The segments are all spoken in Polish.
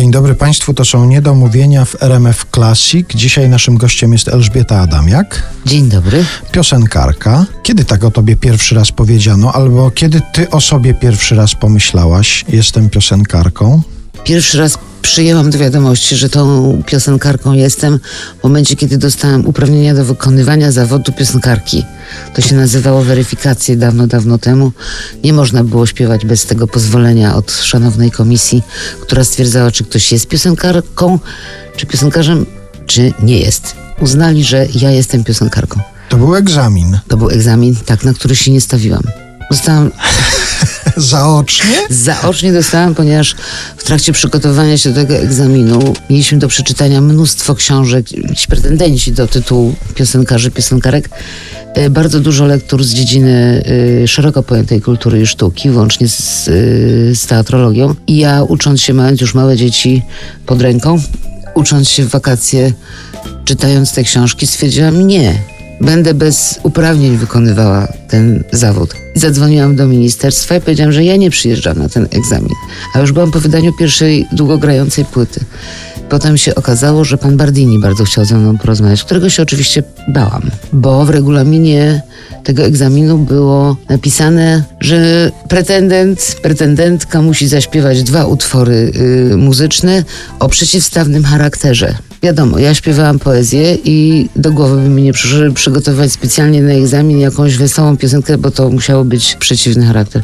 Dzień dobry Państwu, to są niedomówienia w RMF Classic. Dzisiaj naszym gościem jest Elżbieta Adamiak, Dzień dobry. piosenkarka. Kiedy tak o tobie pierwszy raz powiedziano, albo kiedy ty o sobie pierwszy raz pomyślałaś, jestem piosenkarką? Pierwszy raz przyjęłam do wiadomości, że tą piosenkarką jestem w momencie, kiedy dostałam uprawnienia do wykonywania zawodu piosenkarki. To się nazywało weryfikację dawno, dawno temu. Nie można było śpiewać bez tego pozwolenia od szanownej komisji, która stwierdzała, czy ktoś jest piosenkarką, czy piosenkarzem, czy nie jest. Uznali, że ja jestem piosenkarką. To był egzamin. To był egzamin, tak, na który się nie stawiłam. Dostałam Zaocznie? Zaocznie dostałam, ponieważ w trakcie przygotowania się do tego egzaminu mieliśmy do przeczytania mnóstwo książek, ci pretendenci do tytułu piosenkarzy, piosenkarek, e, bardzo dużo lektur z dziedziny e, szeroko pojętej kultury i sztuki, włącznie z, e, z teatrologią. I ja ucząc się, mając już małe dzieci pod ręką, ucząc się w wakacje, czytając te książki, stwierdziłam nie. Będę bez uprawnień wykonywała ten zawód. Zadzwoniłam do ministerstwa i powiedziałam, że ja nie przyjeżdżam na ten egzamin. A już byłam po wydaniu pierwszej długogrającej płyty. Potem się okazało, że pan Bardini bardzo chciał ze mną porozmawiać, którego się oczywiście bałam, bo w regulaminie tego egzaminu było napisane, że pretendent, pretendentka musi zaśpiewać dwa utwory y, muzyczne o przeciwstawnym charakterze. Wiadomo, ja śpiewałam poezję i do głowy by mi nie przyszło, żeby przygotować specjalnie na egzamin jakąś wesołą piosenkę, bo to musiało być przeciwny charakter.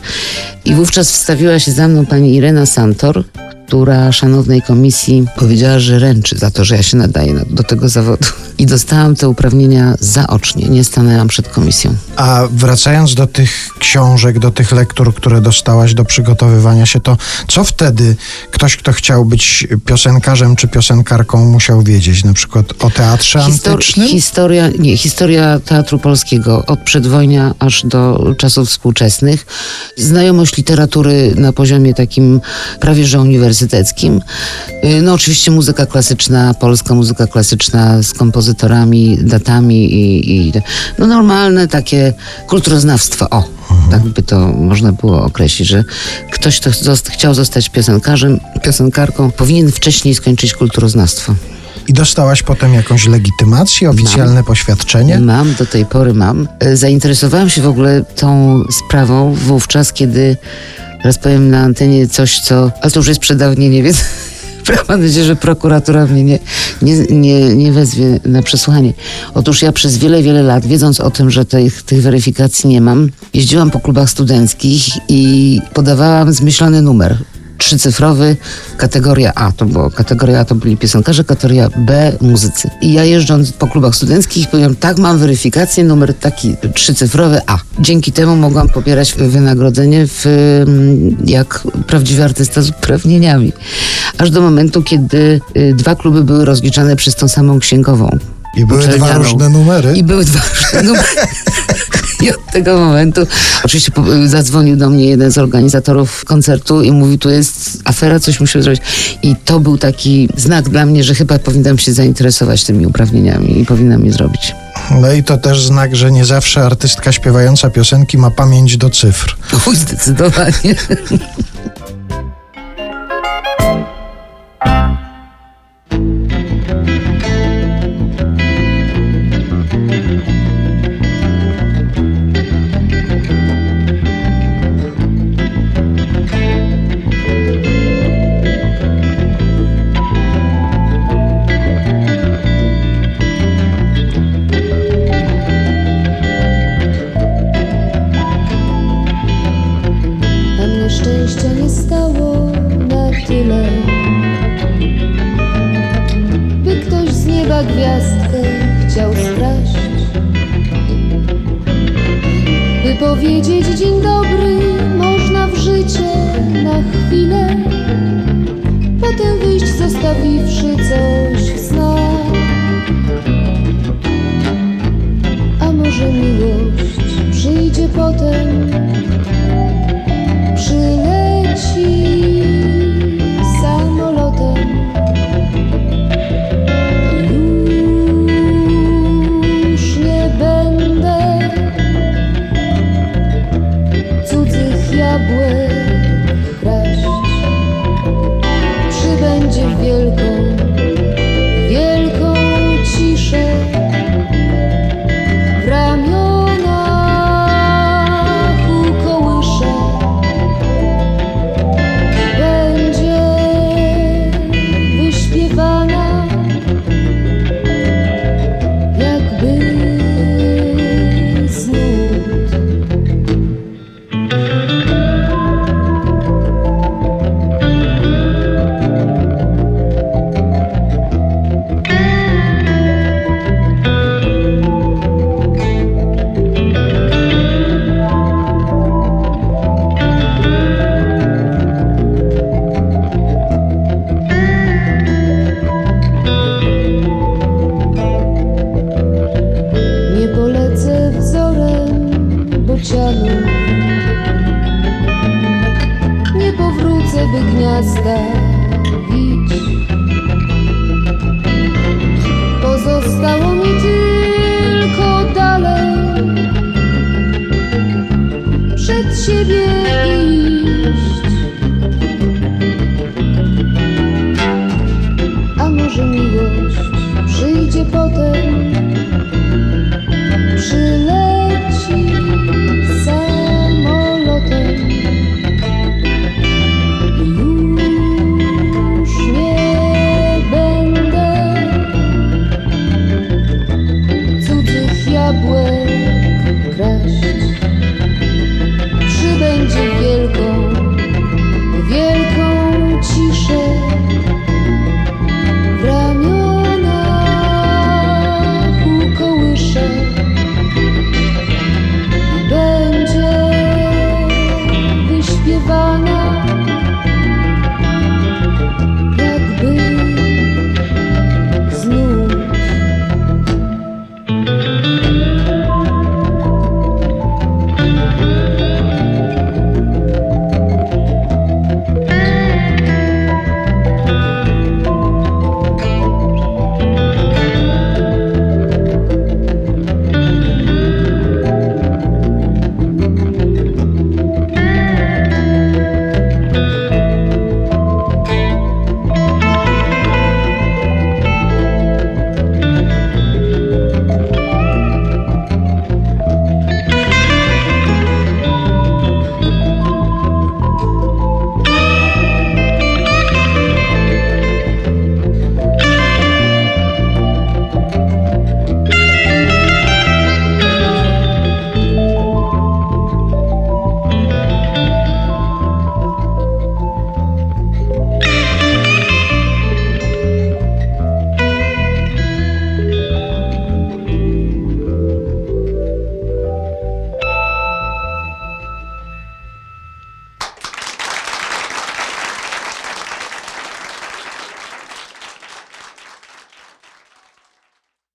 I wówczas wstawiła się za mną pani Irena Santor, która szanownej komisji powiedziała, że ręczy za to, że ja się nadaję na, do tego zawodu. I dostałam te uprawnienia zaocznie, nie stanęłam przed komisją. A wracając do tych książek, do tych lektur, które dostałaś do przygotowywania się, to co wtedy ktoś, kto chciał być piosenkarzem czy piosenkarką, musiał wiedzieć? Na przykład o teatrze Histor- antycznym? historia, nie, historia teatru polskiego od przedwojnia aż do czasów współczesnych. Znajomość literatury na poziomie takim prawie że uniwersyteckim. Y, No oczywiście muzyka klasyczna, polska muzyka klasyczna z kompozytorami, datami i, i no normalne takie kulturoznawstwo. O, tak by to można było określić, że ktoś, kto chciał zostać piosenkarzem, piosenkarką, powinien wcześniej skończyć kulturoznawstwo. I dostałaś potem jakąś legitymację, oficjalne poświadczenie? Mam, do tej pory mam. E, Zainteresowałam się w ogóle tą sprawą wówczas, kiedy, teraz powiem na antenie coś, co, ale to już jest przedawnienie, więc mam nadzieję, że prokuratura mnie nie, nie, nie, nie wezwie na przesłuchanie. Otóż ja przez wiele, wiele lat, wiedząc o tym, że tych, tych weryfikacji nie mam, jeździłam po klubach studenckich i podawałam zmyślony numer trzycyfrowy, kategoria A to było, kategoria A to byli piosenkarze, kategoria B muzycy. I ja jeżdżąc po klubach studenckich powiedziałam, tak mam weryfikację, numer taki trzycyfrowy A. Dzięki temu mogłam pobierać wynagrodzenie w, mm, jak prawdziwy artysta z uprawnieniami. Aż do momentu, kiedy y, dwa kluby były rozliczane przez tą samą księgową. I były dwa różne numery? I były dwa różne numery. I od tego momentu oczywiście zadzwonił do mnie jeden z organizatorów koncertu i mówi, tu jest afera, coś musimy zrobić. I to był taki znak dla mnie, że chyba powinnam się zainteresować tymi uprawnieniami i powinnam je zrobić. No i to też znak, że nie zawsze artystka śpiewająca piosenki ma pamięć do cyfr. Uj, zdecydowanie. Powiedzieć dzień dobry, można w życie na chwilę, potem wyjść zostawiwszy coś w snach. A może miłość przyjdzie potem? Zostało mi